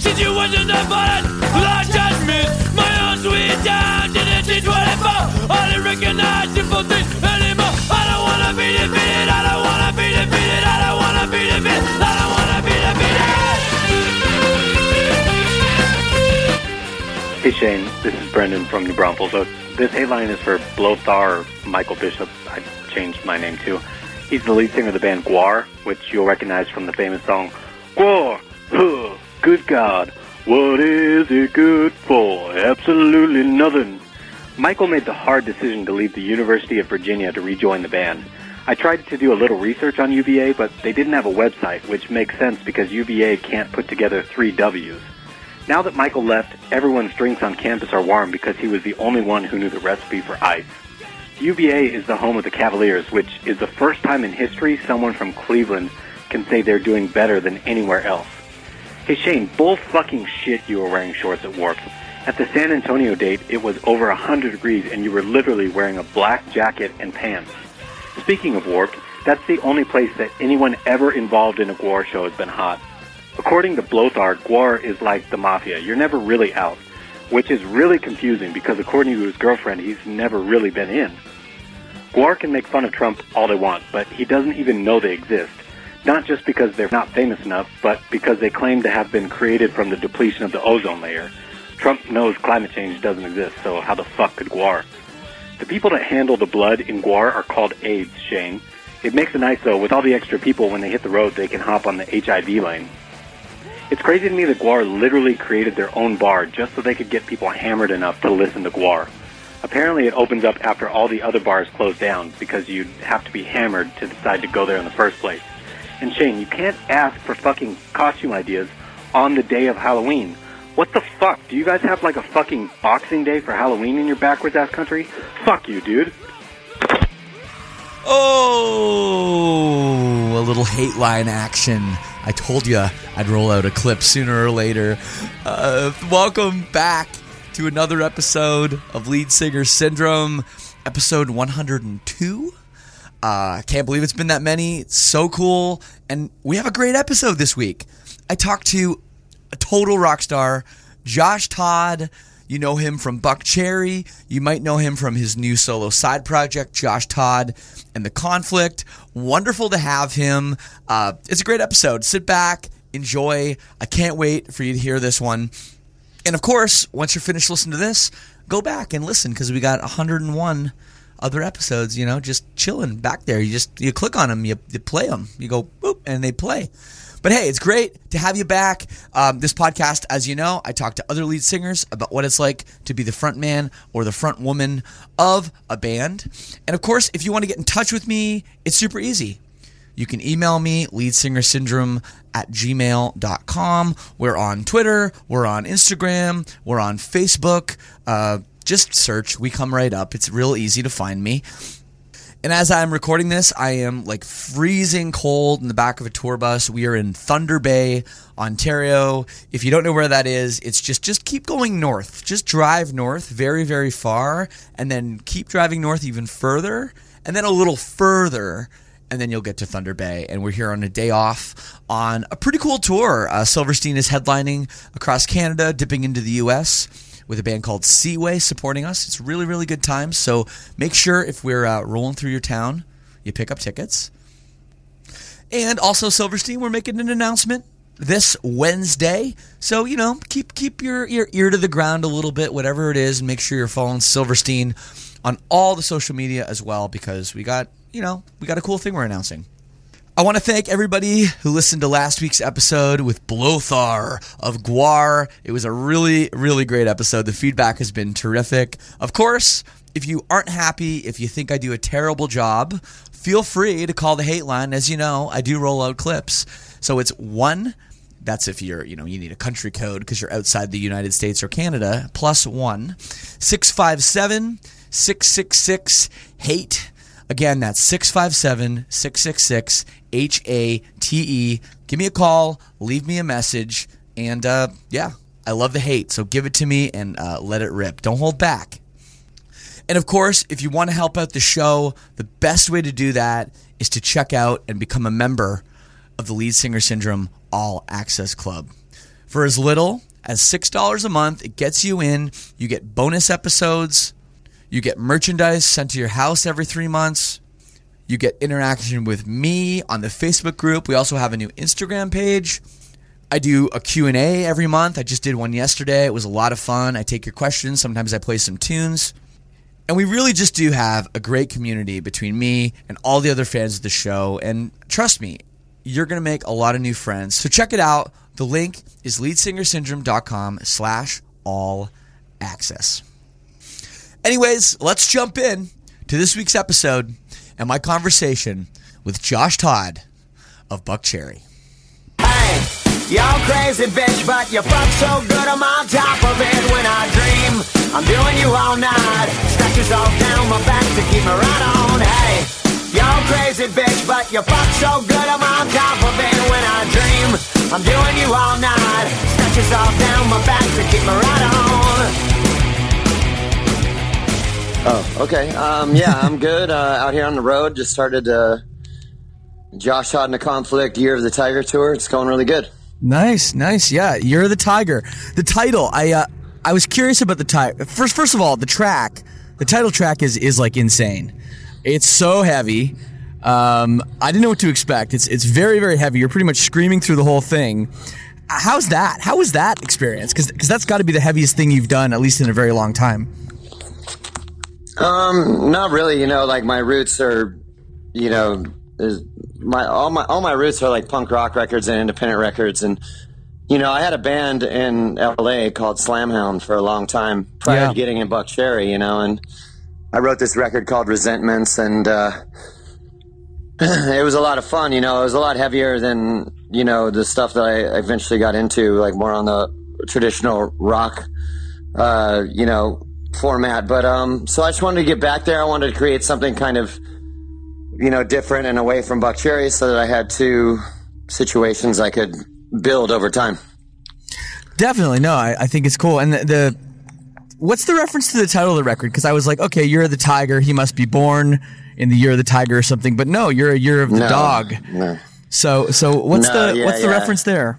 Situations I find large judgment My own sweet down to the T24 I don't recognize simple things anymore I don't wanna be defeated, I don't wanna be defeated I don't wanna be defeated, I don't wanna be defeated Hey Shane, this is Brendan from New Braunfels. So this headline is for Blothar Michael Bishop. I changed my name too. He's the lead singer of the band Gwar, which you'll recognize from the famous song Gwar. Huh, good God, what is it good for? Absolutely nothing. Michael made the hard decision to leave the University of Virginia to rejoin the band. I tried to do a little research on UVA, but they didn't have a website, which makes sense because UVA can't put together three W's. Now that Michael left, everyone's drinks on campus are warm because he was the only one who knew the recipe for ice. UVA is the home of the Cavaliers, which is the first time in history someone from Cleveland can say they're doing better than anywhere else. Hey Shane, bull fucking shit you were wearing shorts at Warped. At the San Antonio date, it was over 100 degrees and you were literally wearing a black jacket and pants. Speaking of Warped, that's the only place that anyone ever involved in a Gwar show has been hot. According to Blothar, Gwar is like the mafia. You're never really out. Which is really confusing because according to his girlfriend, he's never really been in. Gwar can make fun of Trump all they want, but he doesn't even know they exist. Not just because they're not famous enough, but because they claim to have been created from the depletion of the ozone layer. Trump knows climate change doesn't exist, so how the fuck could Gwar? The people that handle the blood in Gwar are called aides, Shane. It makes it nice though, with all the extra people when they hit the road, they can hop on the HIV lane. It's crazy to me that Gwar literally created their own bar just so they could get people hammered enough to listen to Guar. Apparently it opens up after all the other bars close down because you'd have to be hammered to decide to go there in the first place. And Shane, you can't ask for fucking costume ideas on the day of Halloween. What the fuck? Do you guys have like a fucking boxing day for Halloween in your backwards ass country? Fuck you, dude. Oh, a little hate line action. I told you I'd roll out a clip sooner or later. Uh, welcome back to another episode of Lead Singer Syndrome, episode 102. Uh, can't believe it's been that many. It's so cool. And we have a great episode this week. I talked to a total rock star, Josh Todd. You know him from Buck Cherry. You might know him from his new solo side project, Josh Todd and the Conflict. Wonderful to have him. Uh, it's a great episode. Sit back, enjoy. I can't wait for you to hear this one. And of course, once you're finished listening to this, go back and listen because we got 101 other episodes. You know, just chilling back there. You just you click on them, you, you play them, you go boop, and they play. But hey, it's great to have you back. Um, this podcast, as you know, I talk to other lead singers about what it's like to be the front man or the front woman of a band. And of course, if you want to get in touch with me, it's super easy. You can email me, leadsingersyndrome at gmail.com. We're on Twitter, we're on Instagram, we're on Facebook. Uh, just search, we come right up. It's real easy to find me. And as I'm recording this, I am like freezing cold in the back of a tour bus. We are in Thunder Bay, Ontario. If you don't know where that is, it's just just keep going north. Just drive north very very far and then keep driving north even further and then a little further and then you'll get to Thunder Bay. And we're here on a day off on a pretty cool tour. Uh, Silverstein is headlining across Canada, dipping into the US with a band called Seaway supporting us. It's really, really good times. So make sure if we're uh, rolling through your town, you pick up tickets. And also, Silverstein, we're making an announcement this Wednesday. So you know, keep keep your, your ear to the ground a little bit, whatever it is, and make sure you're following Silverstein on all the social media as well, because we got you know we got a cool thing we're announcing. I want to thank everybody who listened to last week's episode with Blothar of Gwar. It was a really, really great episode. The feedback has been terrific. Of course, if you aren't happy, if you think I do a terrible job, feel free to call the hate line. As you know, I do roll out clips. So it's one. That's if you're, you know, you need a country code because you're outside the United States or Canada. Plus one, 657 666 hate. Again, that's 657 666 H A T E. Give me a call, leave me a message, and uh, yeah, I love the hate. So give it to me and uh, let it rip. Don't hold back. And of course, if you want to help out the show, the best way to do that is to check out and become a member of the Lead Singer Syndrome All Access Club. For as little as $6 a month, it gets you in. You get bonus episodes, you get merchandise sent to your house every three months. You get interaction with me on the Facebook group. We also have a new Instagram page. I do a Q&A every month. I just did one yesterday. It was a lot of fun. I take your questions. Sometimes I play some tunes. And we really just do have a great community between me and all the other fans of the show. And trust me, you're going to make a lot of new friends. So check it out. The link is leadsingersyndrome.com slash all access. Anyways, let's jump in to this week's episode and my conversation with Josh Todd of Buckcherry. Hey, y'all crazy bitch, but you fuck so good I'm on top of it when I dream. I'm doing you all night. All down my back to keep me right on. Hey, y'all crazy bitch, but you fuck so good I'm on top of it when I dream. I'm doing you all night. All down my back to keep me right on. Oh, okay. Um, yeah, I'm good. Uh, out here on the road, just started uh, Josh Todd in a conflict year of the Tiger tour. It's going really good. Nice, nice. Yeah, you're the tiger. The title. I uh, I was curious about the title. First, first of all, the track. The title track is is like insane. It's so heavy. Um, I didn't know what to expect. It's it's very very heavy. You're pretty much screaming through the whole thing. How's that? How was that experience? Because that's got to be the heaviest thing you've done at least in a very long time. Um, not really. You know, like my roots are, you know, is my all my all my roots are like punk rock records and independent records, and you know, I had a band in L.A. called Slamhound for a long time prior Yeah. to getting in Buckcherry. You know, and I wrote this record called Resentments, and uh, it was a lot of fun. You know, it was a lot heavier than you know the stuff that I eventually got into, like more on the traditional rock, uh, you know, format. But um, so I just wanted to get back there. I wanted to create something kind of, you know, different and away from Buckcherry, so that I had two situations I could build over time. Definitely, no. I, I think it's cool. And the, the what's the reference to the title of the record? Because I was like, okay, you're the tiger. He must be born in the year of the tiger or something. But no, you're a year of the No, dog. no. So so what's No, the yeah, what's the yeah. reference there?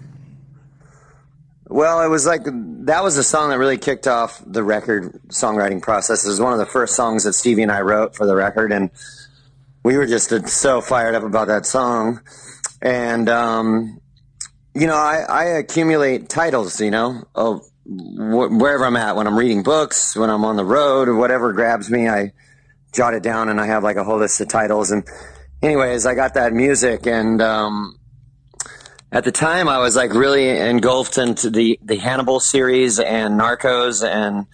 Well, it was like that was the song that really kicked off the record songwriting process. It was one of the first songs that Stevie and I wrote for the record, and we were just so fired up about that song. And um, you know, I, I accumulate titles, you know, of wh- wherever I'm at when I'm reading books, when I'm on the road, whatever grabs me, I jot it down, and I have like a whole list of titles. And anyways, I got that music, and um, at the time I was like really engulfed into the the Hannibal series and Narcos and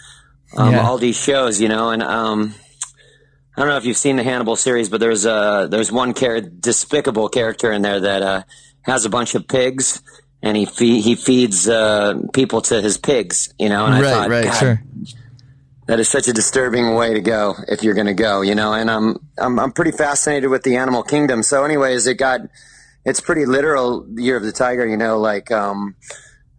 um, Yeah. all these shows, you know, and um, I don't know if you've seen the Hannibal series, but there's uh there's one char- despicable character in there that uh, has a bunch of pigs and he fe- he feeds uh, people to his pigs, you know, and I right, thought, right, sure. that is such a disturbing way to go if you're going to go, you know. And I'm I'm I'm pretty fascinated with the animal kingdom. So, anyways, it got it's pretty literal. Year of the Tiger, you know, like um,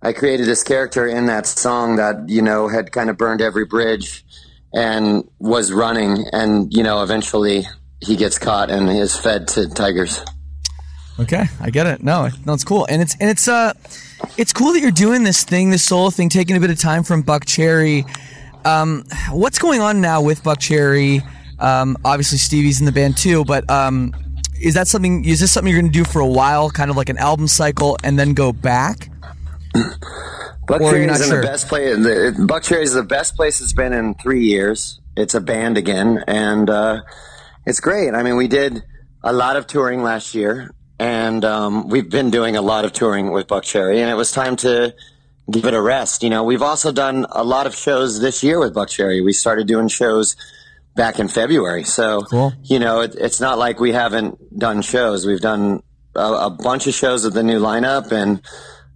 I created this character in that song that you know had kind of burned every bridge and was running, and you know, eventually he gets caught and is fed to tigers. Okay, I get it. No, no, it's cool, and it's and it's uh, it's cool that you're doing this thing, this solo thing, taking a bit of time from Buckcherry. Um, what's going on now with Buckcherry? Um, obviously Stevie's in the band too, but um, is that something? Is this something you're going to do for a while, kind of like an album cycle, and then go back? Buck Or you're not Cherry's in sure? the best place. The, Buck Cherry's the best place it's been in three years. It's a band again, and uh, it's great. I mean, we did a lot of touring last year, and um, we've been doing a lot of touring with Buck Cherry, and it was time to give it a rest. You know, we've also done a lot of shows this year with Buck Cherry. We started doing shows back in February, so Cool. you know, it, it's not like we haven't done shows. We've done a, a bunch of shows with the new lineup, and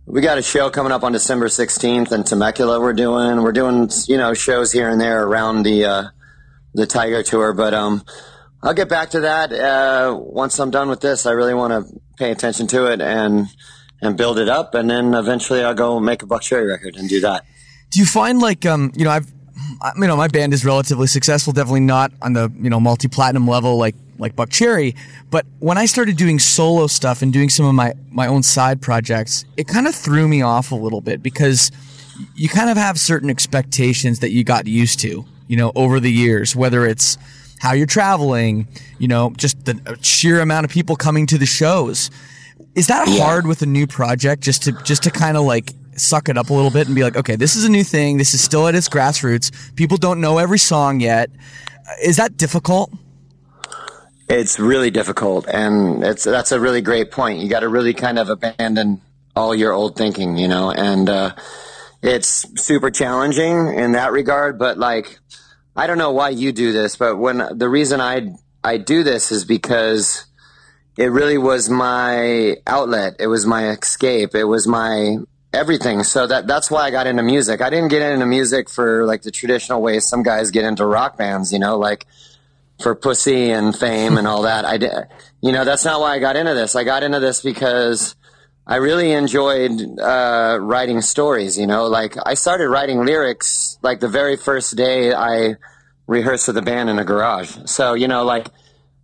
we got a show coming up on December 16th in Temecula. We're doing we're doing you know shows here and there around the uh, the Tiger Tour, but um, I'll get back to that uh, once I'm done with this. I really want to pay attention to it and and build it up, and then eventually I'll go make a Buck Cherry record and do that. Do you find like um, you know, I've you know, my band is relatively successful, definitely not on the, you know, multi-platinum level like like Buck Cherry, but when I started doing solo stuff and doing some of my my own side projects, it kind of threw me off a little bit because you kind of have certain expectations that you got used to, you know, over the years, whether it's how you're traveling, you know, just the sheer amount of people coming to the shows. Is that hard with a new project just to just to kind of like suck it up a little bit and be like, okay, this is a new thing. This is still at its grassroots. People don't know every song yet. Uh, Is that difficult? It's really difficult, and it's that's a really great point. You got to really kind of abandon all your old thinking, you know, and uh, it's super challenging in that regard. But like, I don't know why you do this, but when the reason I I do this is because it really was my outlet. It was my escape. It was my everything. So that that's why I got into music. I didn't get into music for like the traditional way some guys get into rock bands, you know, like for pussy and fame and all that. I did, you know, that's not why I got into this. I got into this because I really enjoyed uh, writing stories. You know, like I started writing lyrics like the very first day I rehearsed with the band in a garage. So you know, like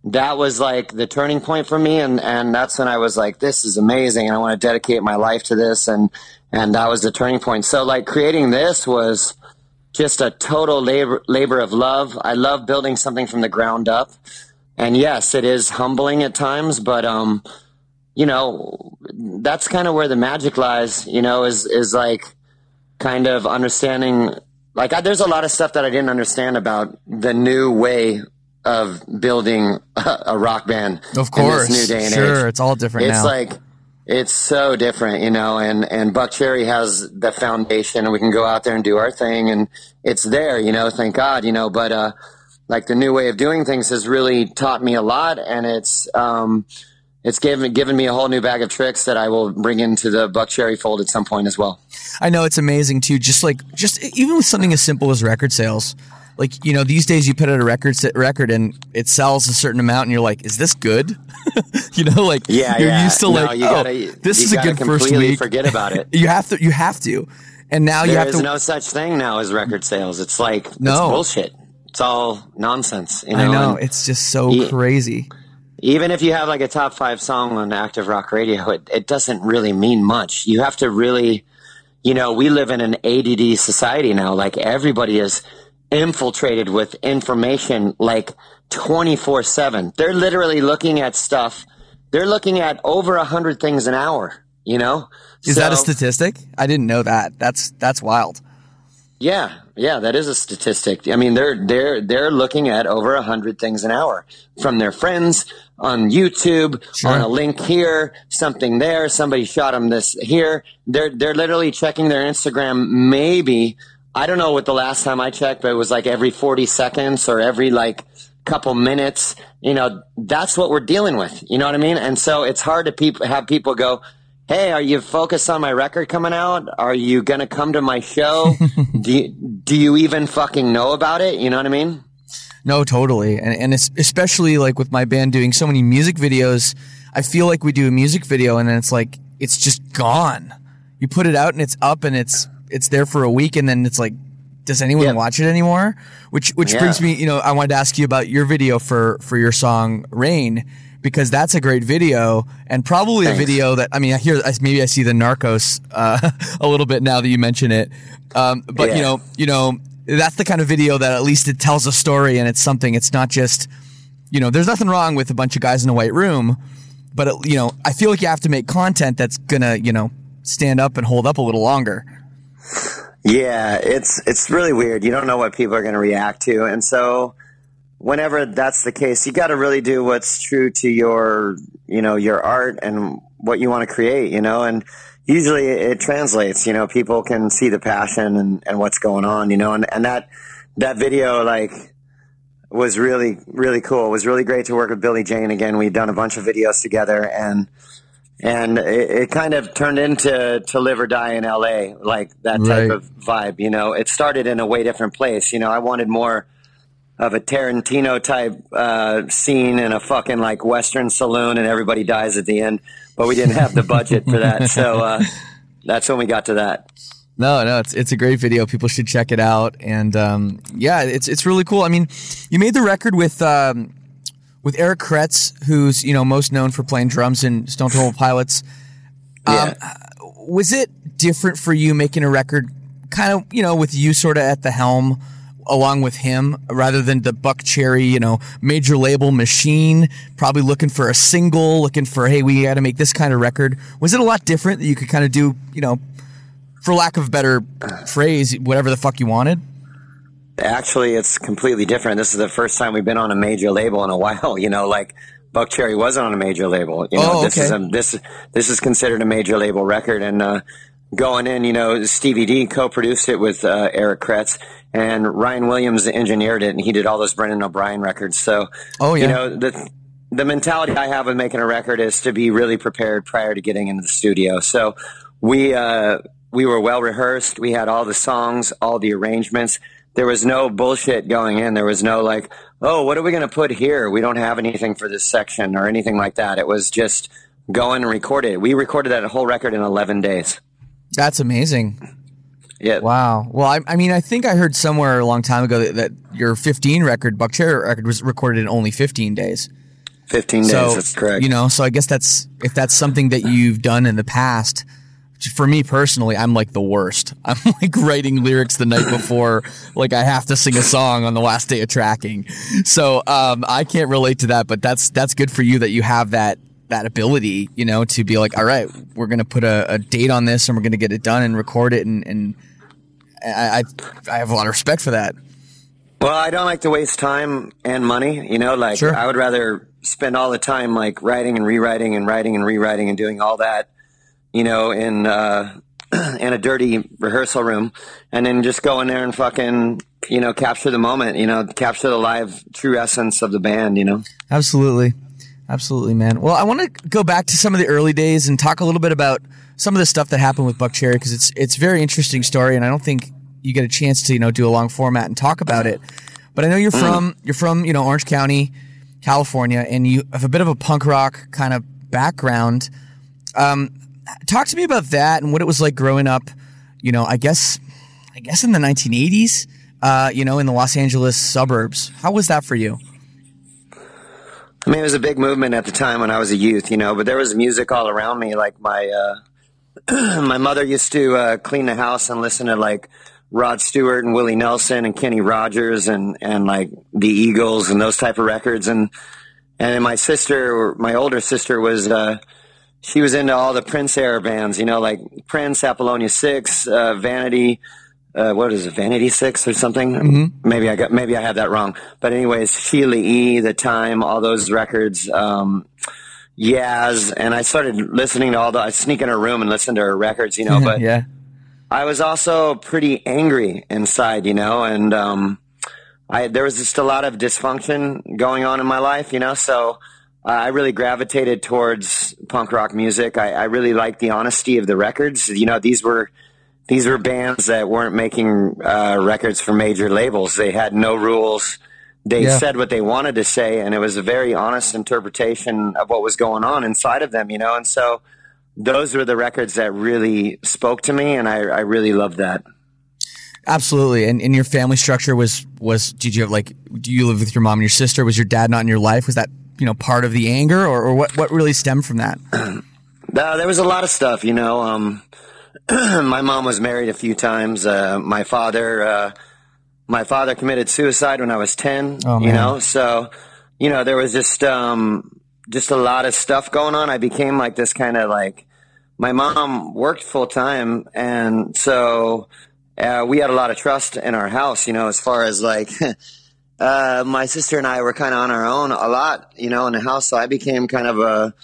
that was like the turning point for me, and and that's when I was like, this is amazing, and I want to dedicate my life to this, and and that was the turning point. So like creating this was just a total labor labor of love. I love building something from the ground up. And yes, it is humbling at times, but um you know, that's kind of where the magic lies, you know, is is like kind of understanding like I, there's a lot of stuff that I didn't understand about the new way of building a, a rock band Of in course. this new day and Sure, age. it's all different It's now. like it's so different, you know, and, and Buck Cherry has the foundation and we can go out there and do our thing and it's there, you know, thank God, you know, but, uh, like the new way of doing things has really taught me a lot and it's, um, it's given, given me a whole new bag of tricks that I will bring into the Buck Cherry fold at some point as well. I know it's amazing too. Just like just even with something as simple as record sales, like you know these days you put out a record set, record and it sells a certain amount and you're like, is this good? you know, like Yeah, you're yeah. used to No, like, you oh, gotta- this is a good first completely week. forget about it. you have to, you have to, and now you have is to. no such thing now as record sales. It's like, No. it's bullshit. It's all nonsense, you know. I know and- it's just so Yeah. crazy. even if you have like a top five song on active rock radio, it, it doesn't really mean much. You have to really, you know, we live in an ADD society now. Like everybody is infiltrated with information like 24 seven. They're literally looking at stuff. They're looking at over a hundred things an hour, you know? Is that a statistic? I didn't know that. That's that's wild. Yeah, yeah, that is a statistic. I mean, they're they're they're looking at over a hundred things an hour from their friends on YouTube, Sure. on a link here, something there. Somebody shot them this here. They're they're literally checking their Instagram. Maybe I don't know what the last time I checked, but it was like every forty seconds or every like couple minutes. You know, that's what we're dealing with. You know what I mean? And so it's hard to peop- have people go. hey, are you focused on my record coming out? Are you going to come to my show? do, you, do you even fucking know about it? You know what I mean? No, totally. And, and it's especially like with my band doing so many music videos, I feel like we do a music video and then it's like, it's just gone. You put it out and it's up and it's, it's there for a week and then it's like, does anyone Yeah. watch it anymore? Which, which Yeah. brings me, you know, I wanted to ask you about your video for, for your song Rain, because that's a great video and probably a video that, I mean, I hear, maybe I see the Narcos, uh, a little bit now that you mention it. Um, but you know, you know, that's the kind of video that at least it tells a story and it's something. It's not just, you know, there's nothing wrong with a bunch of guys in a white room, but it, you know, I feel like you have to make content that's gonna, you know, stand up and hold up a little longer. Yeah, it's it's really weird. You don't know what people are going to react to, and so whenever that's the case, you got to really do what's true to your you know your art and what you want to create. You know, and usually it translates. You know, people can see the passion and, and what's going on. You know, and and that that video like was really really cool. It was really great to work with Billy Jane again. We'd done a bunch of videos together and and it, it kind of turned into to live or die in LA, like that type Right. of vibe. You know, it started in a way different place. You know, I wanted more of a Tarantino type uh, scene in a fucking like Western saloon, and everybody dies at the end. But we didn't have the budget for that, so uh, that's when we got to that. No, no, it's it's a great video. People should check it out. And um, yeah, it's it's really cool. I mean, you made the record with um, with Eric Kretz, who's you know most known for playing drums in Stone Temple Pilots. Um, yeah. Was it different for you making a record, kind of you know with you sort of at the helm? Along with him, rather than the Buck Cherry, you know, major label machine, probably looking for a single, looking for, hey, we got to make this kind of record. Was it a lot different that you could kind of do, you know, for lack of a better phrase, whatever the fuck you wanted. Actually, it's completely different. This is the first time we've been on a major label in a while. You know, like Buck Cherry wasn't on a major label. You know, Oh, this is a, this this is considered a major label record. And uh, going in, you know, Stevie D co-produced it with uh, Eric Kretz, and Ryan Williams engineered it, and he did all those Brendan O'Brien records. So, Oh, yeah. you know, the the mentality I have with making a record is to be really prepared prior to getting into the studio. So we uh, we were well rehearsed. We had all the songs, all the arrangements. There was no bullshit going in. There was no like, oh, what are we going to put here? We don't have anything for this section or anything like that. It was just go in and record it. We recorded that whole record in 11 days. That's amazing. Yeah. Wow. Well, I, I mean, I think I heard somewhere a long time ago that, that your 15 record, Buck Cherry record, was recorded in only 15 days. 15 days. So, that's correct. you know, so I guess that's, if that's something that you've done in the past, for me personally, I'm like the worst. I'm like writing lyrics the night before, like I have to sing a song on the last day of tracking. So, um, I can't relate to that, but that's, that's good for you that you have that, that ability, you know, to be like, all right, we're going to put a, a date on this and we're going to get it done and record it. And, and I, I, I have a lot of respect for that. Well, I don't like to waste time and money. You know, like Sure. I would rather spend all the time like writing and rewriting and writing and rewriting and doing all that. You know, in uh, in a dirty rehearsal room, and then just go in there and fucking you know capture the moment. You know, capture the live true essence of the band. You know. Absolutely. Absolutely, man. Well, I want to go back to some of the early days and talk a little bit about some of the stuff that happened with Buck Cherry because it's it's very interesting story, and I don't think you get a chance to you know do a long format and talk about it. But I know you're from you're from you know Orange County, California, and you have a bit of a punk rock kind of background. Um, talk to me about that and what it was like growing up. You know, I guess I guess in the 1980s. Uh, you know, in the Los Angeles suburbs. How was that for you? I mean, it was a big movement at the time when I was a youth, you know, but there was music all around me. Like my, uh, my mother used to, uh, clean the house and listen to like Rod Stewart and Willie Nelson and Kenny Rogers and, and like the Eagles and those type of records. And, and my sister, my older sister was, uh, she was into all the Prince era bands, you know, like Prince, Apollonia Six, uh, Vanity, uh, what is it, Vanity Six or something? Maybe I got, maybe I have that wrong. But anyways, Sheila E, The Time, all those records, um, Yaz, and I started listening to all the, I sneak in her room and listen to her records, you know, but yeah. I was also pretty angry inside, you know, and, um, I, there was just a lot of dysfunction going on in my life, you know, so I really gravitated towards punk rock music. I, I really liked the honesty of the records. You know, these were these were bands that weren't making uh, records for major labels. They had no rules. They Yeah. said what they wanted to say, and it was a very honest interpretation of what was going on inside of them. You know, and so those were the records that really spoke to me, and I, I really loved that. Absolutely. And, in your family structure was was did you have like do you live with your mom and your sister? Was your dad not in your life? Was that you know part of the anger or, or what what really stemmed from that? Uh, there was a lot of stuff, you know. Um, my mom was married a few times. Uh, my father, uh, my father committed suicide when I was ten. Oh, you know, so you know there was just um, just a lot of stuff going on. I became like this kind of like my mom worked full time, and so uh, we had a lot of trust in our house. You know, as far as like. Uh, my sister and I were kind of on our own a lot, you know, in the house. So I became kind of a,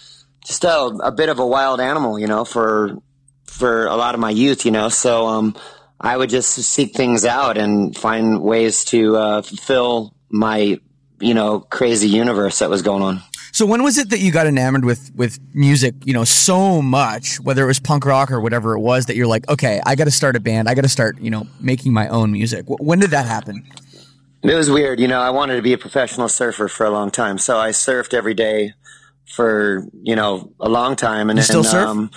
just a, a bit of a wild animal, you know, for for a lot of my youth, you know. So um, I would just seek things out and find ways to uh, fulfill my, you know, crazy universe that was going on. So when was it that you got enamored with with music, you know, so much, whether it was punk rock or whatever it was that you're like, okay, I got to start a band. I got to start, you know, making my own music. When did that happen? It was weird, you know. I wanted to be a professional surfer for a long time, so I surfed every day for you know a long time. And You still then, surf? Um,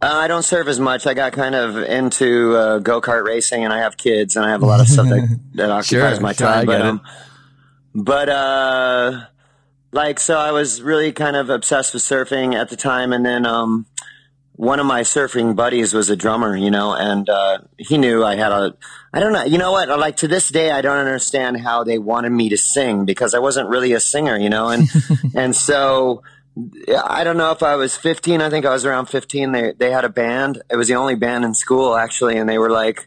uh, I don't surf as much. I got kind of into uh, go kart racing, and I have kids, and I have a lot of stuff that, that occupies Sure, my time. get but um, but uh, like so, I was really kind of obsessed with surfing at the time, and then um, one of my surfing buddies was a drummer, you know, and uh, he knew I had a. I don't know. You know what? Like to this day, I don't understand how they wanted me to sing because I wasn't really a singer, you know, and and so I don't know if I was 15. I think I was around 15. They they had a band. It was the only band in school actually, and they were like,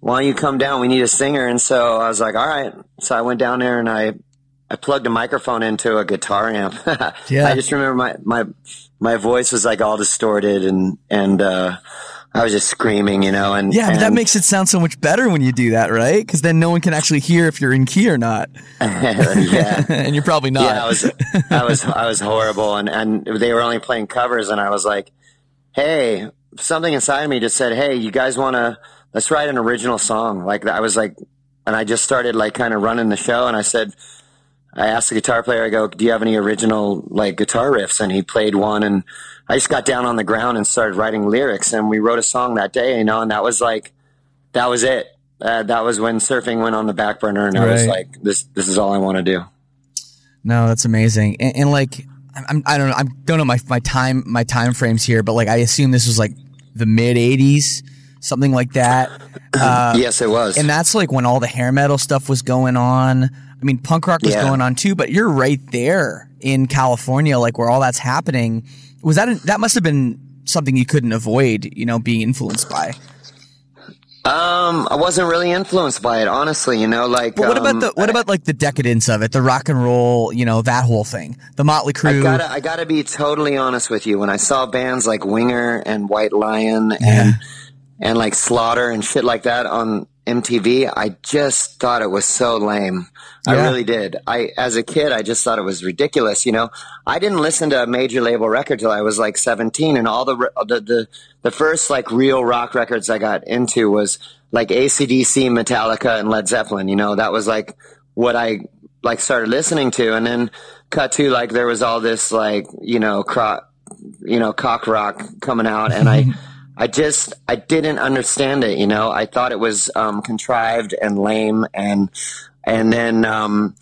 "Why don't you come down? We need a singer." And so I was like, "All right." So I went down there and I I plugged a microphone into a guitar amp. Yeah. I just remember my my my voice was like all distorted and and uh, I was just screaming, you know. And Yeah, but that makes it sound so much better when you do that, right? Because then no one can actually hear if you're in key or not, yeah. and you're probably not. Yeah, I was, I was, I was horrible, and and they were only playing covers, and I was like, hey, something inside of me just said, hey, you guys want to let's write an original song? Like I was like, and I just started like kind of running the show, and I said, I asked the guitar player, I go, do you have any original like guitar riffs? And he played one, and I just got down on the ground and started writing lyrics, and we wrote a song that day, you know, and that was like, that was it. Uh, that was when surfing went on the back burner, and I was like, this, this is all I want to do. No, that's amazing. And, and like, I'm, I don't know, I don't know my, my time, my time frames here, but like, I assume this was like the mid '80s, something like that. Uh, yes, it was. and that's like when all the hair metal stuff was going on. I mean, punk rock was Yeah. going on too, but you're right there in California, like where all that's happening. Was that that must have been something you couldn't avoid, you know, being influenced by? Um, I wasn't really influenced by it, honestly. You know, like But what um, about the what about like the decadence of it, the rock and roll, you know, that whole thing, the Motley I gotta, I gotta be totally honest with you. When I saw bands like Winger and White Lion and and like Slaughter and shit like that on MTV, I just thought it was so lame. I really did. I, as a kid, I just thought it was ridiculous. You know, I didn't listen to a major label record till I was like 17 and all the, the, the, the first like real rock records I got into was like ACDC, Metallica and Led Zeppelin. You know, that was like what I like started listening to. And then cut to like there was all this like, you know, cro- you know, cock rock coming out and I, I just I didn't understand it. You know, I thought it was um, contrived and lame, and and then um,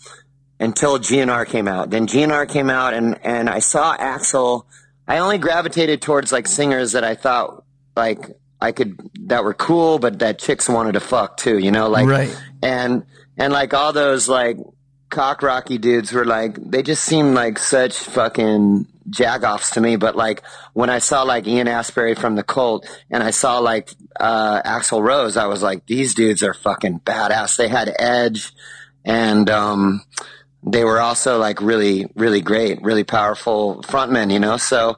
until GNR came out. Then GNR came out, and and I saw Axl. I only gravitated towards like singers that I thought like I could that were cool, but that chicks wanted to fuck too. You know, like Right. and and like all those like cock rocky dudes were like they just seemed like such fucking jagoffs to me but like when i saw like ian astbury from the cult and i saw like uh axl rose i was like these dudes are fucking badass. They had edge and um they were also like really really great really powerful frontmen you know? So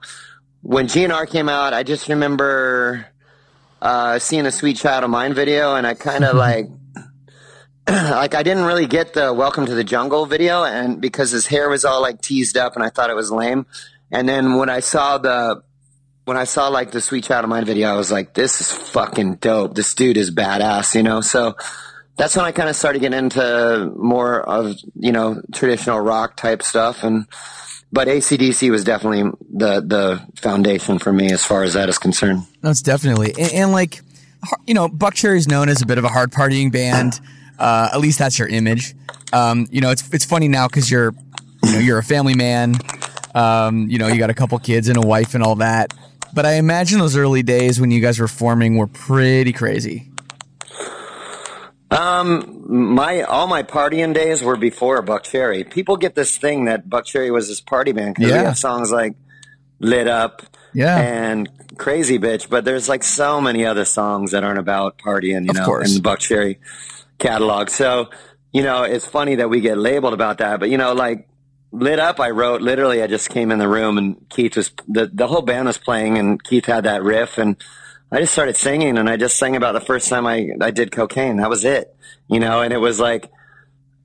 when gnr came out i just remember uh seeing a sweet child of mine video and i kind of like like I didn't really get the Welcome to the Jungle video, and because his hair was all like teased up, and I thought it was lame. And then when I saw the when I saw like the Sweet Child of Mine video, I was like, this is fucking dope. This dude is badass, you know. So that's when I kind of started getting into more of you know traditional rock type stuff, and but ACDC was definitely the the foundation for me as far as that is concerned. That's definitely and, and like you know, Buckcherry is known as a bit of a hard partying band. Uh, at least that's your image. Um, you know, it's it's funny now because you're you know you're a family man. Um, you know, you got a couple kids and a wife and all that. But I imagine those early days when you guys were forming were pretty crazy. Um, my all my partying days were before Buckcherry. People get this thing that Buckcherry was this party band because Yeah. we have songs like "Lit Up" Yeah. and "Crazy Bitch," but there's like so many other songs that aren't about partying, you Of know, course. in the Buckcherry catalog. So you know, it's funny that we get labeled about that, but you know, like "Lit Up," I wrote literally. I just came in the room and Keith was the the whole band was playing, and Keith had that riff and. I just started singing and I just sang about the first time I, I did cocaine. That was it, you know, and it was like,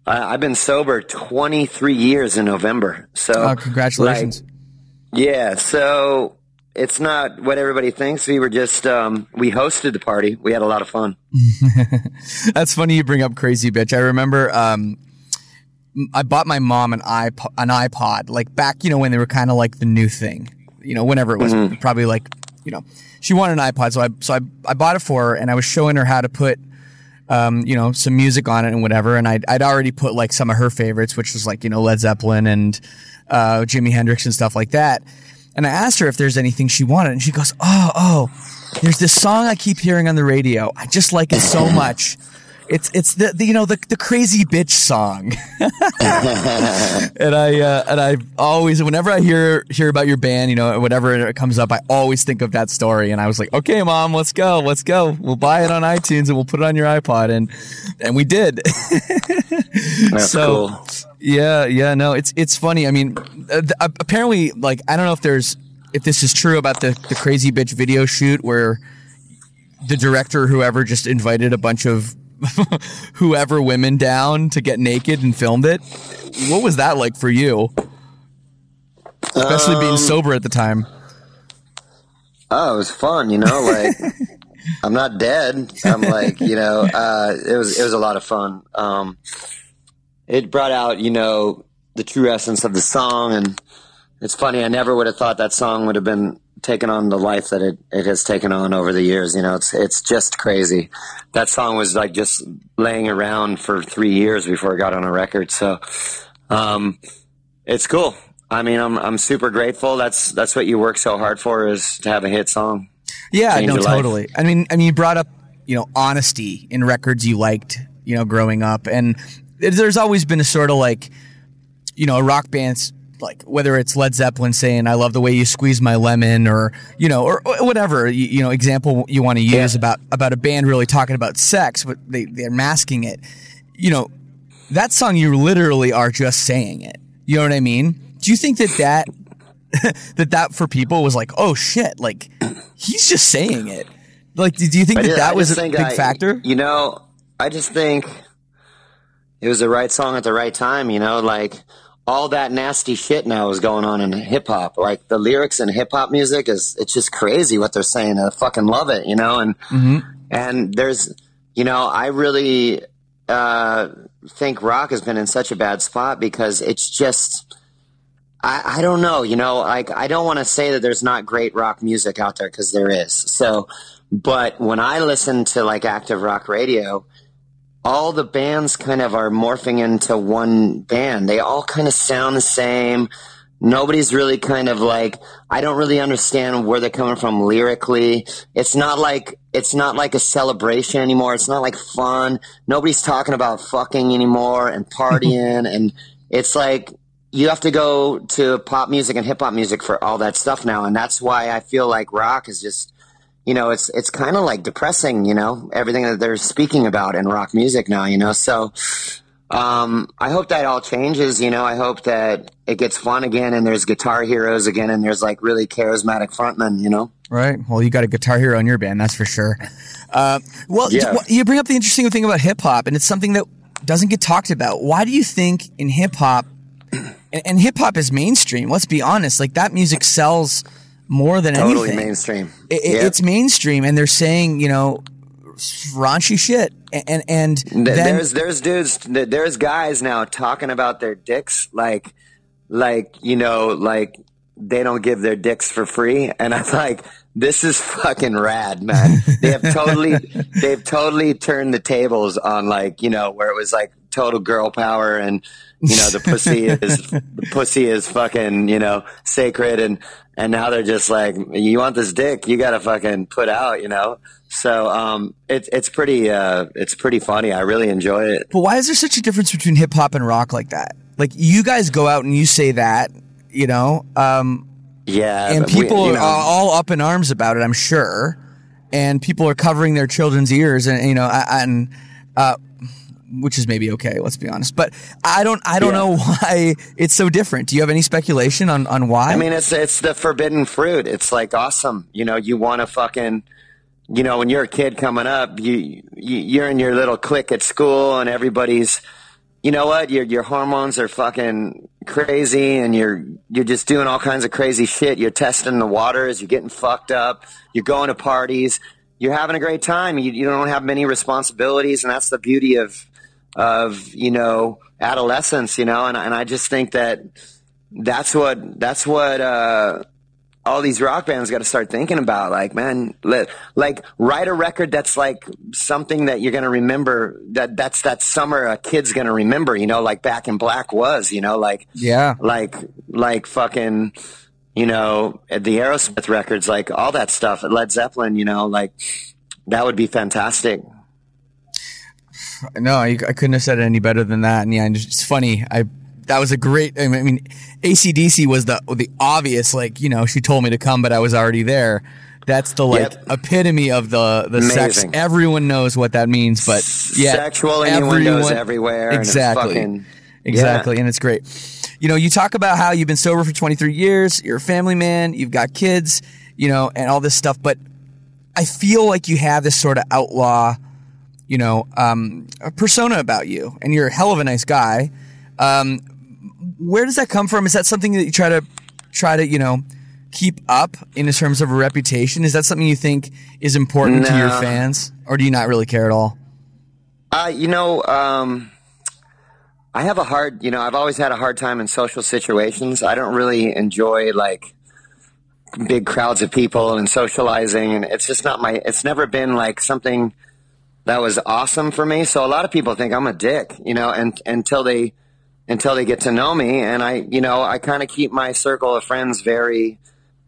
I, I've been sober 23 years in November. So, Oh, congratulations. like, yeah. So it's not what everybody thinks. We were just, um, we hosted the party. We had a lot of fun. That's funny you bring up crazy bitch. I remember um, I bought my mom an iPod, an iPod like back you know when they were kind of like the new thing. You know, whenever it was probably like you know she wanted an iPod, so I so I I bought it for her and I was showing her how to put um, you know, some music on it and whatever. And I'd, I'd already put like some of her favorites, which was like, you know, Led Zeppelin and, uh, Jimi Hendrix and stuff like that. And I asked her if there's anything she wanted and she goes, Oh, oh, there's this song I keep hearing on the radio. I just like it so much. It's, it's the, the you know, the, the crazy bitch song. and I, uh, and I always, whenever I hear, hear about your band, you know, whenever it comes up, I always think of that story. And I was like, okay, mom, let's go. Let's go. We'll buy it on iTunes and we'll put it on your iPod. And, and we did. So- cool. Yeah, yeah, no, it's it's funny. I mean, uh, uh, apparently, like I don't know if there's if this is true about the the crazy bitch video shoot where the director, whoever, just invited a bunch of whoever women down to get naked and filmed it. What was that like for you? Especially being Um, sober at the time. Oh, it was fun, you know, like I'm not dead. I'm like, you know, uh, it was, it was a lot of fun. Um, it brought out, you know, the true essence of the song. And it's funny. I never would have thought that song would have been taken on the life that it, it has taken on over the years. You know, it's, it's just crazy. That song was like just laying around for three years before it got on a record. So, um, it's cool. I mean, I'm, I'm super grateful. That's, that's what you work so hard for is to have a hit song. Yeah, no, life. totally. I mean, I mean, you brought up, you know, honesty in records you liked, you know, growing up, and there's always been a sort of like, you know, rock bands like whether it's Led Zeppelin saying "I love the way you squeeze my lemon" or you know, or, whatever you, you know example you want to use about about a band really talking about sex, but they they're masking it. You know, that song you literally are just saying it. You know what I mean? Do you think that that that that for people was like, oh shit, like he's just saying it. Like, do you think that that was a big I- factor? You know, I just think it was the right song at the right time. You know, like all that nasty shit now is going on in hip hop. Like the lyrics in hip hop music is it's just crazy what they're saying. I fucking love it. You know, and Mm-hmm. and there's you know I really uh, think rock has been in such a bad spot because it's just. I, I don't know, you know, like I don't want to say that there's not great rock music out there because there is. So, but when I listen to like active rock radio, all the bands kind of are morphing into one band. They all kind of sound the same. Nobody's really kind of like I don't really understand where they're coming from lyrically. It's not like it's not like a celebration anymore. It's not like fun. Nobody's talking about fucking anymore and partying and it's like you have to go to pop music and hip hop music for all that stuff now and that's why I feel like rock is just you know, it's it's kind of like depressing, you know, everything that they're speaking about in rock music now, you know. So um, I hope that all changes, you know. I hope that it gets fun again and there's guitar heroes again and there's like really charismatic frontmen, you know. Right. Well, you got a guitar hero in your band, that's for sure. Uh, well, Yeah. you bring up the interesting thing about hip hop, and it's something that doesn't get talked about. Why do you think in hip hop, and, and hip hop is mainstream? Let's be honest. Like that music sells more than Totally anything. mainstream. It- Yep. It's mainstream, and they're saying you know raunchy shit, and and Th- then there's there's dudes there's guys now talking about their dicks like like you know like they don't give their dicks for free and I'm like this is fucking rad man they have totally they've totally turned the tables on like you know where it was like total girl power and you know the pussy is the pussy is fucking you know sacred and and now they're just like you want this dick you gotta fucking put out you know so um it's it's pretty uh it's pretty funny i really enjoy it But why is there such a difference between hip hop and rock like that? Like you guys go out and you say that, you know, um, yeah and but we- people you are all up in arms about it. I'm sure, and people are covering their children's ears, and you know, and uh, which is maybe okay. Let's be honest, but I don't, I don't Yeah. know why it's so different. Do you have any speculation on on why? I mean, it's it's the forbidden fruit. It's like awesome. You know, you want to fucking, you know, when you're a kid coming up, you, you you're in your little clique at school, and everybody's, you know what, your your hormones are fucking crazy, and you're you're just doing all kinds of crazy shit. You're testing the waters. You're getting fucked up. You're going to parties. You're having a great time. You, you don't have many responsibilities, and that's the beauty of of you know adolescence. You know, and and I just think that that's what that's what uh, all these rock bands got to start thinking about. Like, man, let, like write a record that's like something that you're gonna remember. That that's that summer a kid's gonna remember. You know, like Back in Black was. You know, like yeah, like like fucking. You know, the Aerosmith records, like all that stuff, Led Zeppelin. You know, like that would be fantastic. No, I, I couldn't have said it any better than that. And yeah, it's funny. I that was a great. I mean, ACDC was the the obvious. Like you know, she told me to come, but I was already there. That's the like Yep. epitome of the the sex. Everyone knows what that means, but yeah, Sexual innuendos everywhere, and Exactly, fucking- exactly, yeah. and it's great. You know, you talk about how you've been sober for 23 years. You're a family man. You've got kids. You know, and all this stuff. But I feel like you have this sort of outlaw you know, um, a persona about you, and you're a hell of a nice guy. Um, where does that come from? Is that something that you try to try to you know keep up in terms of a reputation? Is that something you think is important to your fans, or do you not really care at all? Uh, you know, um, I have a hard, you know, I've always had a hard time in social situations. I don't really enjoy like big crowds of people and socializing, and it's just not my. It's never been like something that was awesome for me. So a lot of people think I'm a dick, you know, and until they until they get to know me, and I, you know, I kind of keep my circle of friends very.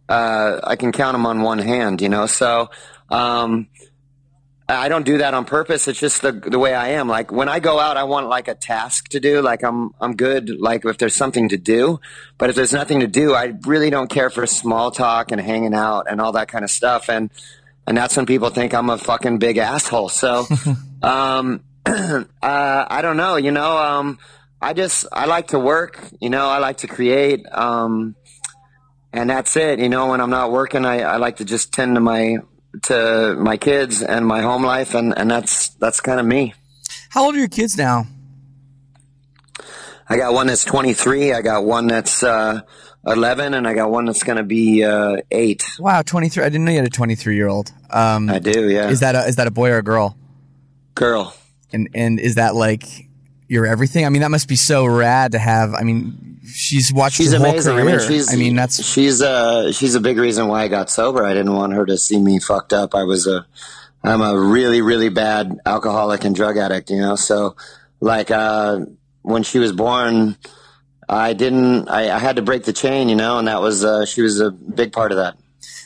Uh, I can count them on one hand, you know. So. Um, I don't do that on purpose. It's just the the way I am. Like when I go out, I want like a task to do. Like I'm I'm good. Like if there's something to do, but if there's nothing to do, I really don't care for small talk and hanging out and all that kind of stuff. And and that's when people think I'm a fucking big asshole. So, um, uh, I don't know. You know, um, I just I like to work. You know, I like to create. Um, and that's it. You know, when I'm not working, I, I like to just tend to my to my kids and my home life, and, and that's that's kind of me. How old are your kids now? I got one that's 23. I got one that's uh, 11, and I got one that's going to be uh, eight. Wow, 23. I didn't know you had a 23 year old. Um, I do, yeah. is that a, is that a boy or a girl? girl? And and is that like your everything? I mean, that must be so rad to have. I mean, she's watched She's your whole career. I mean, she's I mean, that's she's uh she's a big reason why I got sober. I didn't want her to see me fucked up. I was a I'm a really really bad alcoholic and drug addict. You know, so like uh when she was born. I didn't. I, I had to break the chain, you know, and that was uh, she was a big part of that.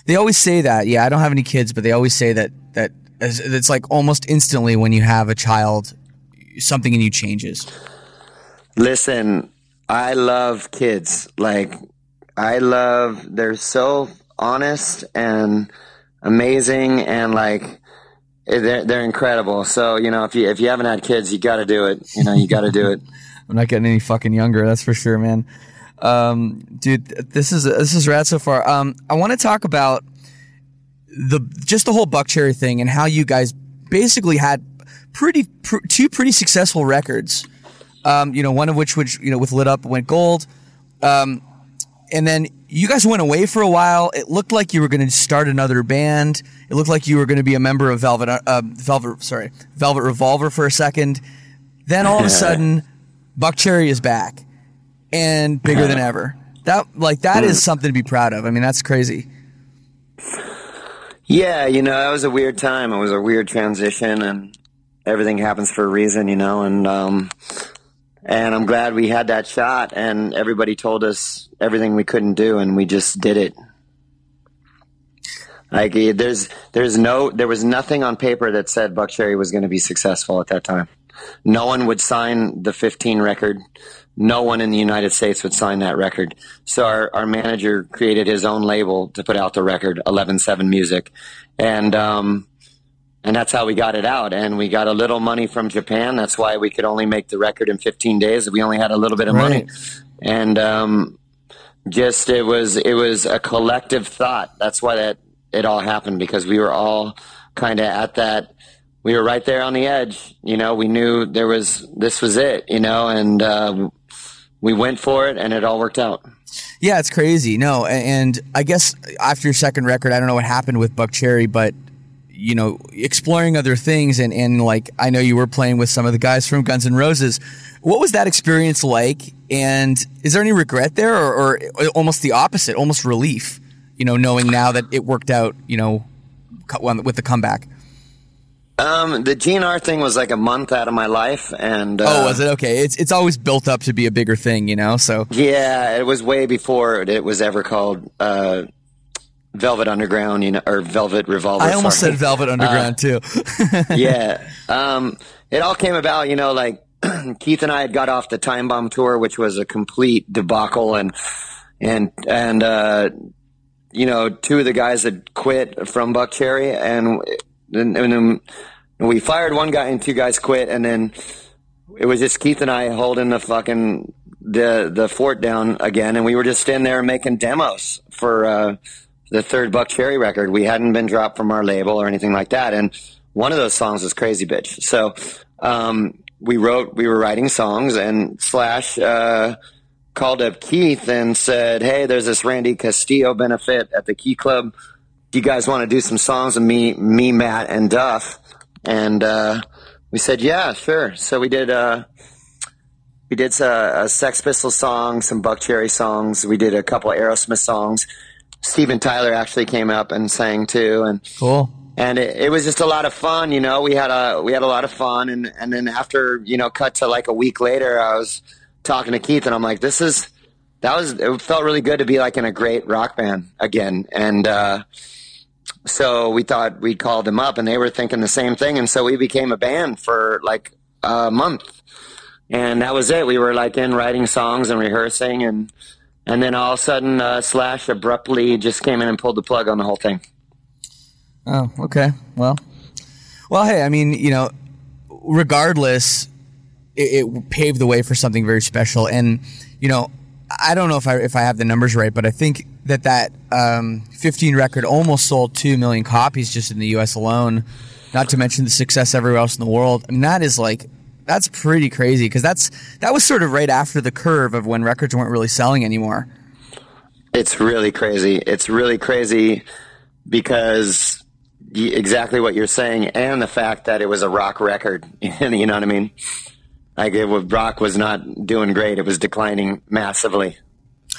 They always say that. Yeah, I don't have any kids, but they always say that that it's like almost instantly when you have a child, something in you changes. Listen, I love kids. Like, I love, they're so honest and amazing and like, they're, they're incredible. So, you know, if you, if you haven't had kids, you got to do it. You know, you got to do it. I'm not getting any fucking younger, that's for sure, man. Um, dude, this is this is rad so far. Um, I want to talk about the just the whole Buckcherry thing and how you guys basically had pretty pr- two pretty successful records. Um, you know, one of which which you know with lit up went gold. Um, and then you guys went away for a while. It looked like you were going to start another band. It looked like you were going to be a member of Velvet, uh, Velvet, sorry, Velvet Revolver for a second. Then all of a sudden, Buckcherry is back and bigger than ever. That like that is something to be proud of. I mean, that's crazy. Yeah, you know, that was a weird time. It was a weird transition, and everything happens for a reason, you know. And um, and I'm glad we had that shot, and everybody told us everything we couldn't do, and we just did it. Like eh, there's there's no there was nothing on paper that said Buckcherry was going to be successful at that time. No one would sign the 15 record. No one in the United States would sign that record. So our, our manager created his own label to put out the record, 11-7 Music, and um, and that's how we got it out. And we got a little money from Japan. That's why we could only make the record in 15 days. We only had a little bit of money, and um, just it was it was a collective thought. That's why that it all happened because we were all kind of at that. We were right there on the edge. You know, we knew there was this was it. You know, and uh, we went for it, and it all worked out. Yeah, it's crazy. No, and I guess after your second record, I don't know what happened with Buckcherry, but you know, exploring other things and and like I know you were playing with some of the guys from Guns N' Roses. What was that experience like? And is there any regret there, or, or almost the opposite, almost relief? You know, knowing now that it worked out. You know, with the comeback. Um, the GNR thing was like a month out of my life, and uh, oh, was it okay? It's it's always built up to be a bigger thing, you know. So Yeah, it was way before it was ever called uh, Velvet Underground, you know, or Velvet Revolver. I almost sorry. said Velvet Underground too. yeah. Um, it all came about, you know, like Keith and I had got off the Time Bomb tour, which was a complete debacle, and and and uh, you know, two of the guys had quit from Buckcherry, and and, and we fired one guy, and two guys quit, and then it was just Keith and I holding the fucking the the fort down again, and we were just in there making demos for uh, the third Buckcherry record. We hadn't been dropped from our label or anything like that, and one of those songs was Crazy Bitch. So um, we wrote, we were writing songs, and Slash uh, called up Keith and said, "Hey, there's this Randy Castillo benefit at the Key Club. Do you guys want to do some songs with me, me, Matt, and Duff?" And uh, we said, "Yeah, sure." So we did. Uh, we did a, a Sex Pistols song, some Buckcherry songs. We did a couple Aerosmith songs. Steven Tyler actually came up and sang too, and cool. and it, it was just a lot of fun. You know, we had a we had a lot of fun, and and then after you know, cut to like a week later, I was talking to Keith, and I'm like, this is that was it felt really good to be like in a great rock band again, and uh, so we thought we called them up, and they were thinking the same thing, and so we became a band for like a month, and that was it. We were like in writing songs and rehearsing, and and then all of a sudden, uh, Slash abruptly just came in and pulled the plug on the whole thing. Oh, okay. Well, well, hey, I mean, you know, regardless, it, it paved the way for something very special. And you know, I don't know if I if I have the numbers right, but I think that that um, 15 record almost sold two million copies just in the U.S. alone. Not to mention the success everywhere else in the world. I mean, that is like that's pretty crazy because that's that was sort of right after the curve of when records weren't really selling anymore. It's really crazy. It's really crazy because exactly what you're saying, and the fact that it was a rock record. you know what I mean? Like it rock was not doing great; it was declining massively.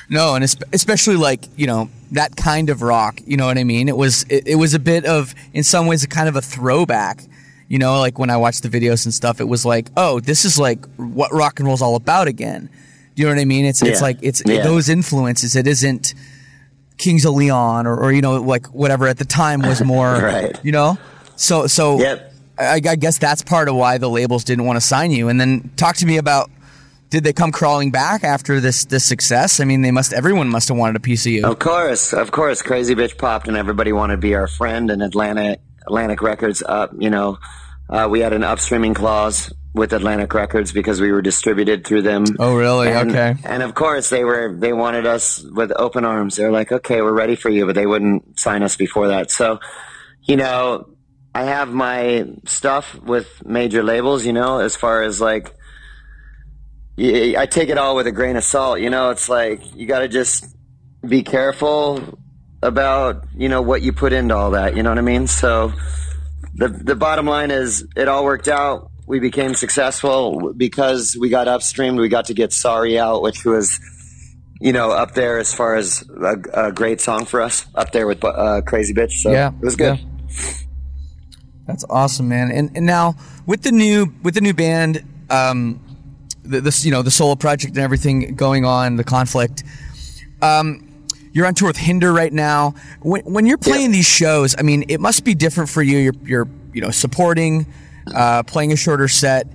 No, and especially like you know that kind of rock. You know what I mean? It was it, it was a bit of in some ways a kind of a throwback. You know, like when I watched the videos and stuff, it was like, oh, this is like what rock and roll's all about again. You know what I mean? It's it's like it's Yeah. those influences. It isn't Kings of Leon or, or you know like whatever at the time was more Right. You know, so so Yep. I, I guess that's part of why the labels didn't want to sign you. And then talk to me about did they come crawling back after this this success? I mean, they must everyone must have wanted a piece of you. Of course, of course, Crazy Bitch popped, and everybody wanted to be our friend. And Atlantic Atlantic Records up, you know, uh, we had an upstreaming clause with Atlantic Records because we were distributed through them. Oh, really? And, Okay. And of course, they were they wanted us with open arms. They're like, okay, we're ready for you, but they wouldn't sign us before that. So, you know, I have my stuff with major labels, you know, as far as like, I take it all with a grain of salt, you know, it's like, you got to just be careful about, you know, what you put into all that, you know what I mean? So the, the bottom line is it all worked out. We became successful because we got upstreamed. We got to get Sorry out, which was, you know, up there as far as a, a great song for us, up there with uh, Crazy Bitch. So Yeah, it was good. yeah. That's awesome, man. And and now with the new with the new band, um, the, this you know the solo project and everything going on, the conflict. Um, you're on tour with Hinder right now. When when you're playing these shows, I mean, it must be different for you. You're you're you know supporting, uh, playing a shorter set.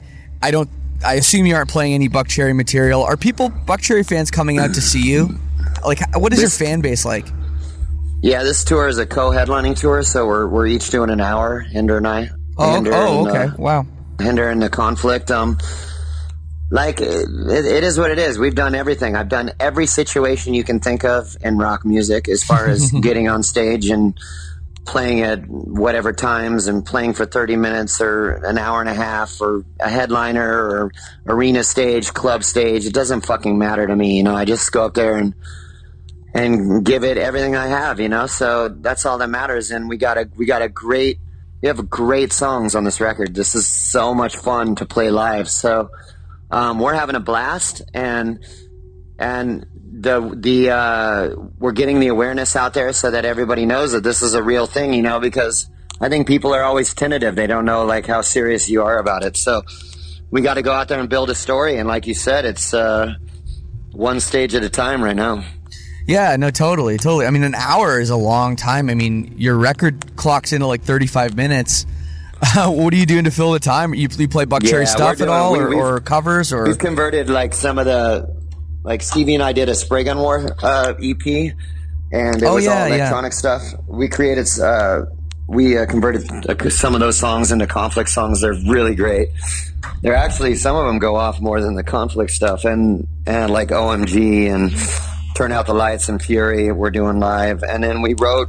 I don't. I assume you aren't playing any Buckcherry material. Are people Buckcherry fans coming out to see you? Like, what is your fan base like? Yeah, this tour is a co-headlining tour, so we're we're each doing an hour. Hinder and I. Oh, Hinder oh, and, okay. uh, wow. hinder in the conflict. Um, like it, it is what it is. We've done everything. I've done every situation you can think of in rock music, as far as getting on stage and playing at whatever times and playing for 30 minutes or an hour and a half or a headliner or arena stage, club stage. It doesn't fucking matter to me. You know, I just go up there and and give it everything I have, you know. So that's all that matters. And we got a we got a great we have great songs on this record. This is so much fun to play live. So um, we're having a blast, and and the the uh, we're getting the awareness out there so that everybody knows that this is a real thing, you know. Because I think people are always tentative; they don't know like how serious you are about it. So we got to go out there and build a story. And like you said, it's uh, one stage at a time right now. Yeah, no, totally, totally. I mean, an hour is a long time. I mean, your record clocks into like 35 minutes. what are you doing to fill the time? You, you play Buck Yeah, Cherry stuff at all, we- or, or covers, or We've converted like some of the, like Stevie and I did a Spraygun War uh, EP, and it Oh, was yeah, all yeah. electronic stuff. We created, uh, we uh, converted some of those songs into conflict songs. They're really great. They're actually some of them go off more than the conflict stuff, and and like OMG and Turn Out the Lights and Fury. We're doing live, and then we wrote.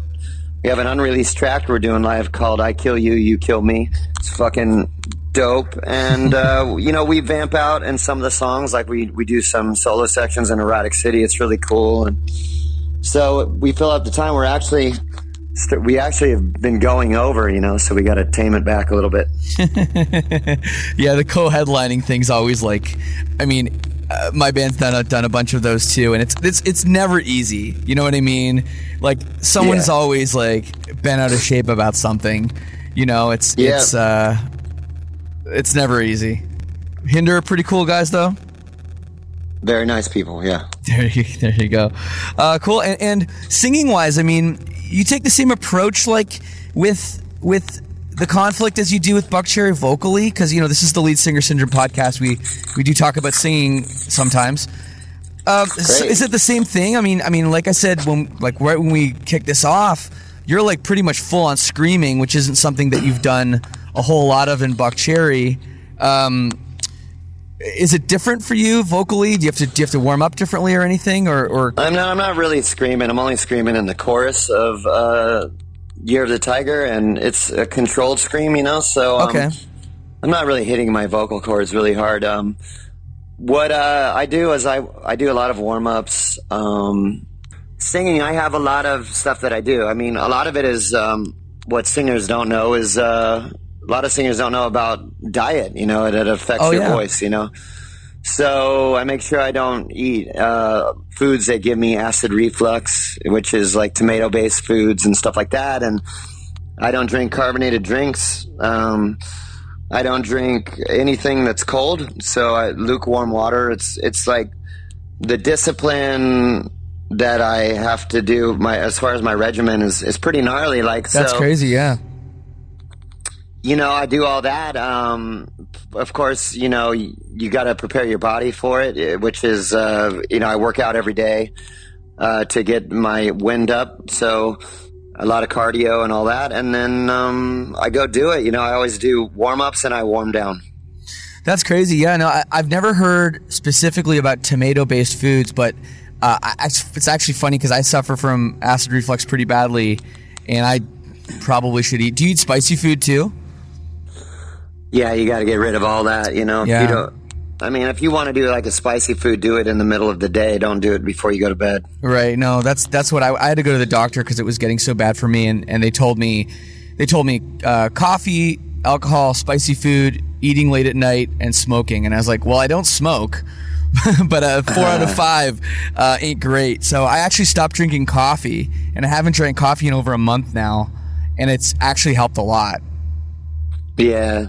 We have an unreleased track we're doing live called "I Kill You, You Kill Me." It's fucking dope, and uh, you know we vamp out in some of the songs. Like we we do some solo sections in Erotic City. It's really cool, and so we fill out the time. We're actually we actually have been going over, you know, so we got to tame it back a little bit. yeah, the co-headlining thing's always like. I mean, uh, my band's done a, done a bunch of those too, and it's it's it's never easy. You know what I mean? Like someone's Yeah. always like been out of shape about something. You know, it's Yeah. it's uh, it's never easy. Hinder are pretty cool guys though. Very nice people, yeah. There you, there you go. Uh, cool. And, and singing wise, I mean, you take the same approach like with with the conflict as you do with Buckcherry vocally, because you know this is the lead singer syndrome podcast. We we do talk about singing sometimes. Um, so is it the same thing? I mean, I mean, like I said, when like right when we kicked this off, you're like pretty much full on screaming, which isn't something that you've done a whole lot of in Buck Cherry. Um, is it different for you vocally? Do you have to do you have to warm up differently or anything? Or, or I'm not. I'm not really screaming. I'm only screaming in the chorus of uh, "Year of the Tiger," and it's a controlled scream, you know. So um, okay, I'm not really hitting my vocal cords really hard. Um, what uh, I do is I I do a lot of warm ups. Um, singing, I have a lot of stuff that I do. I mean, a lot of it is um, what singers don't know is uh, a lot of singers don't know about diet. You know, it, it affects Oh, your yeah. voice. You know. So I make sure I don't eat uh, foods that give me acid reflux, which is like tomato-based foods and stuff like that. And I don't drink carbonated drinks. Um, I don't drink anything that's cold. So I, lukewarm water. It's it's like the discipline that I have to do. My as far as my regimen is is pretty gnarly. Like that's so, crazy. Yeah. You know, I do all that. Um, of course, you know, you, you got to prepare your body for it, eh, which is, uh, you know, I work out every day uh, to get my wind up. So a lot of cardio and all that. And then um, I go do it. You know, I always do warm ups and I warm down. That's crazy. Yeah, no, I, I've never heard specifically about tomato-based foods, but uh, I- it's actually funny because I suffer from acid reflux pretty badly, and I probably should eat. Do you eat spicy food too? Yeah, you got to get rid of all that. You know, Yeah. you don't, I mean, if you want to do like a spicy food, do it in the middle of the day. Don't do it before you go to bed. Right. No, that's that's what I, I had to go to the doctor because it was getting so bad for me, and, and they told me they told me uh, coffee, alcohol, spicy food, eating late at night, and smoking. And I was like, well, I don't smoke, but a four out of five uh, ain't great. So I actually stopped drinking coffee, and I haven't drank coffee in over a month now, and it's actually helped a lot. Yeah,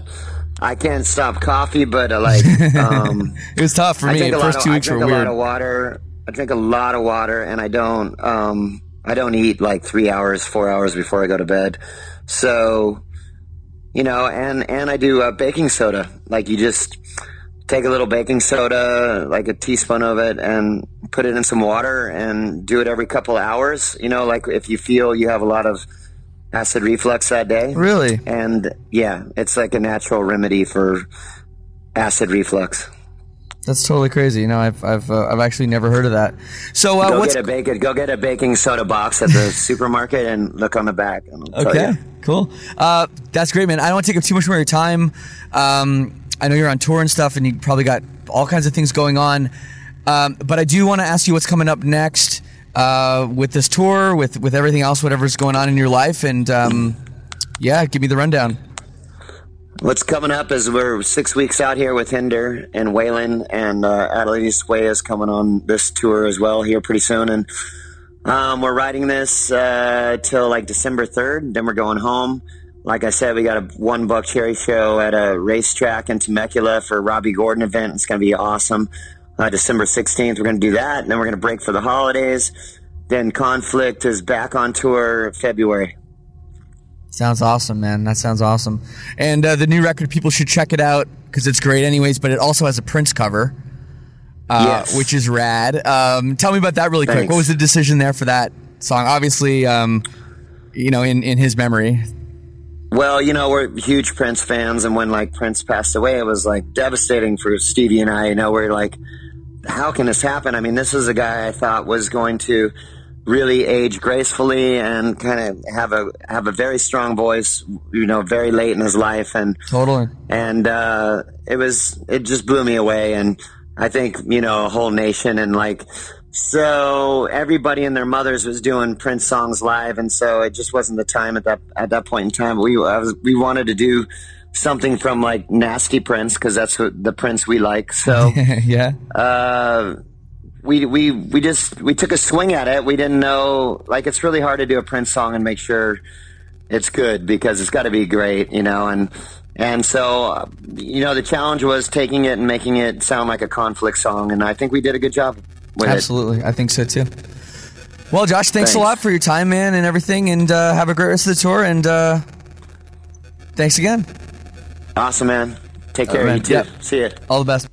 I can't stop coffee, but uh, like, um, It was tough for me. The first of, two I weeks were drink a weird. lot of water. I drink a lot of water, and I don't. Um, I don't eat like three hours, four hours before I go to bed. So, you know, and and I do uh, baking soda. Like you just take a little baking soda, like a teaspoon of it, and put it in some water, and do it every couple of hours. You know, like if you feel you have a lot of acid reflux that day. Really? And yeah, it's like a natural remedy for acid reflux. That's totally crazy. No, I've I've uh, I've actually never heard of that. So uh, Go get a bacon. Go get a baking soda box at the supermarket and look on the back. and it'll tell Okay, you. cool. Uh, that's great, man. I don't want to take up too much more of your time. Um, I know you're on tour and stuff, and you probably got all kinds of things going on. Um, but I do want to ask you what's coming up next uh, with this tour, with with everything else, whatever's going on in your life, and um, yeah, give me the rundown. What's coming up is we're six weeks out here with Hinder and Waylon, and uh, Adelitas Way is coming on this tour as well here pretty soon. And um, we're riding this uh, till like December 3rd. Then we're going home. Like I said, we got a one Buckcherry show at a racetrack in Temecula for Robby Gordon event. It's going to be awesome. Uh, December 16th, we're going to do that. And then we're going to break for the holidays. Then Conflict is back on tour February. Sounds awesome, man. That sounds awesome. And uh, the new record, people should check it out because it's great, anyways. But it also has a Prince cover, uh, Yes. which is rad. Um, tell me about that really quick. What was the decision there for that song? Obviously, um, you know, in in his memory. Well, you know, we're huge Prince fans, and when like Prince passed away, it was like devastating for Stevie and I. You know, we're like, how can this happen? I mean, this is a guy I thought was going to really age gracefully and kind of have a have a very strong voice. You know, very late in his life, and Totally. and uh, it was it just blew me away and i think you know a whole nation and like so everybody and their mothers was doing prince songs live and so it just wasn't the time at that at that point in time we I was, we wanted to do something from like nasty prince because that's what the prince we like so yeah. uh, we we we just we took a swing at it. We didn't know like it's really hard to do a Prince song and make sure it's good because it's got to be great, you know. And and so you know the challenge was taking it and making it sound like a conflict song, and I think we did a good job with it. Absolutely. I think so too. Well, Josh, thanks, a lot for your time, man, and everything, and uh, have a great rest of the tour. And uh, thanks again. Awesome, man. Take care. man. You too. Yep. See you. All the best.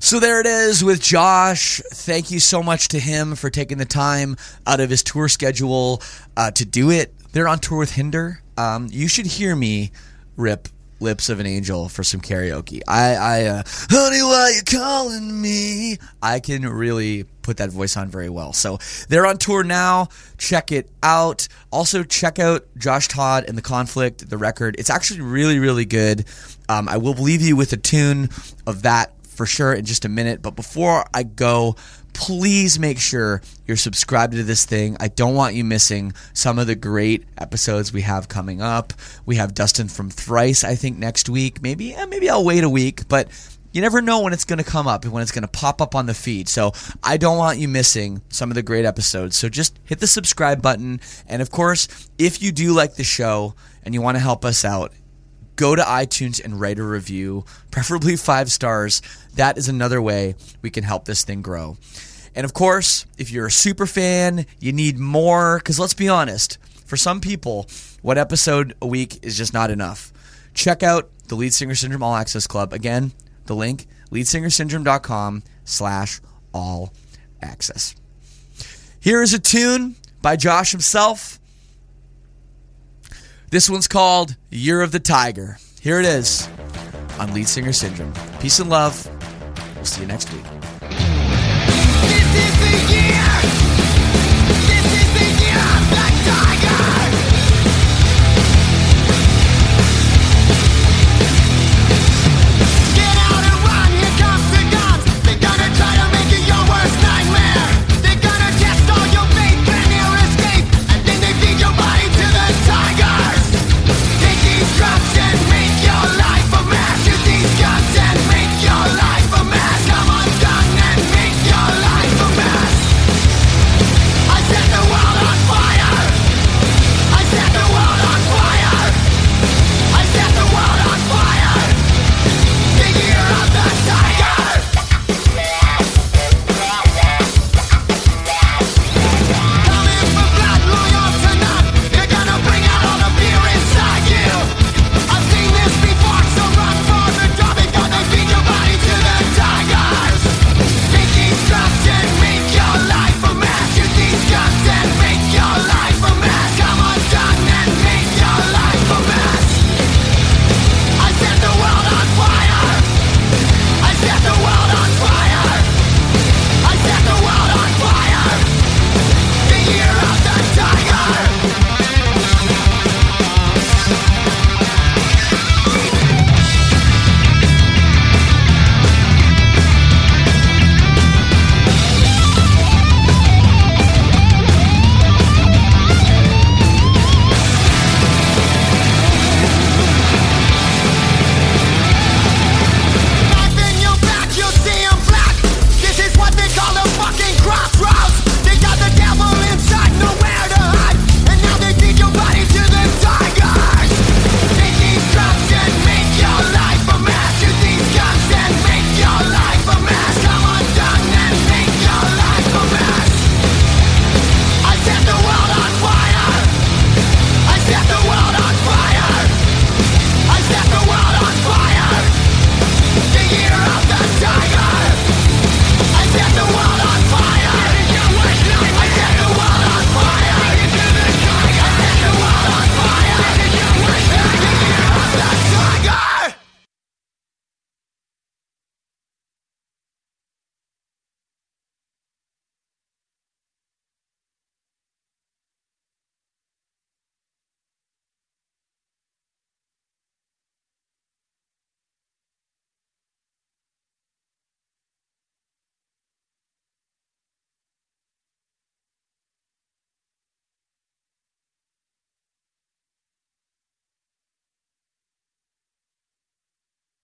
So there it is with Josh. Thank you so much to him for taking the time out of his tour schedule uh, to do it. They're on tour with Hinder. Um, you should hear me rip "Lips of an Angel" for some karaoke. I, I, uh, honey, why you calling me? I can really put that voice on very well. So they're on tour now. Check it out. Also check out Josh Todd and the Conflict, the record. It's actually really, really good. Um, I will leave you with a tune of that for sure in just a minute. But before I go, please make sure you're subscribed to this thing. I don't want you missing some of the great episodes we have coming up. We have Dustin from Thrice, I think, next week. Maybe, eh, maybe I'll wait a week, but you never know when it's going to come up and when it's going to pop up on the feed. So I don't want you missing some of the great episodes. So just hit the subscribe button. And of course, if you do like the show and you want to help us out, go to iTunes and write a review, preferably five stars. That is another way we can help this thing grow. And of course, if you're a super fan, you need more, because let's be honest, for some people, one episode a week is just not enough. Check out the Lead Singer Syndrome All Access Club. Again, the link, leadsingersyndrome.com slash all access. Here is a tune by Josh himself. This one's called Year of the Tiger. Here it is on Lead Singer Syndrome. Peace and love. We'll see you next week.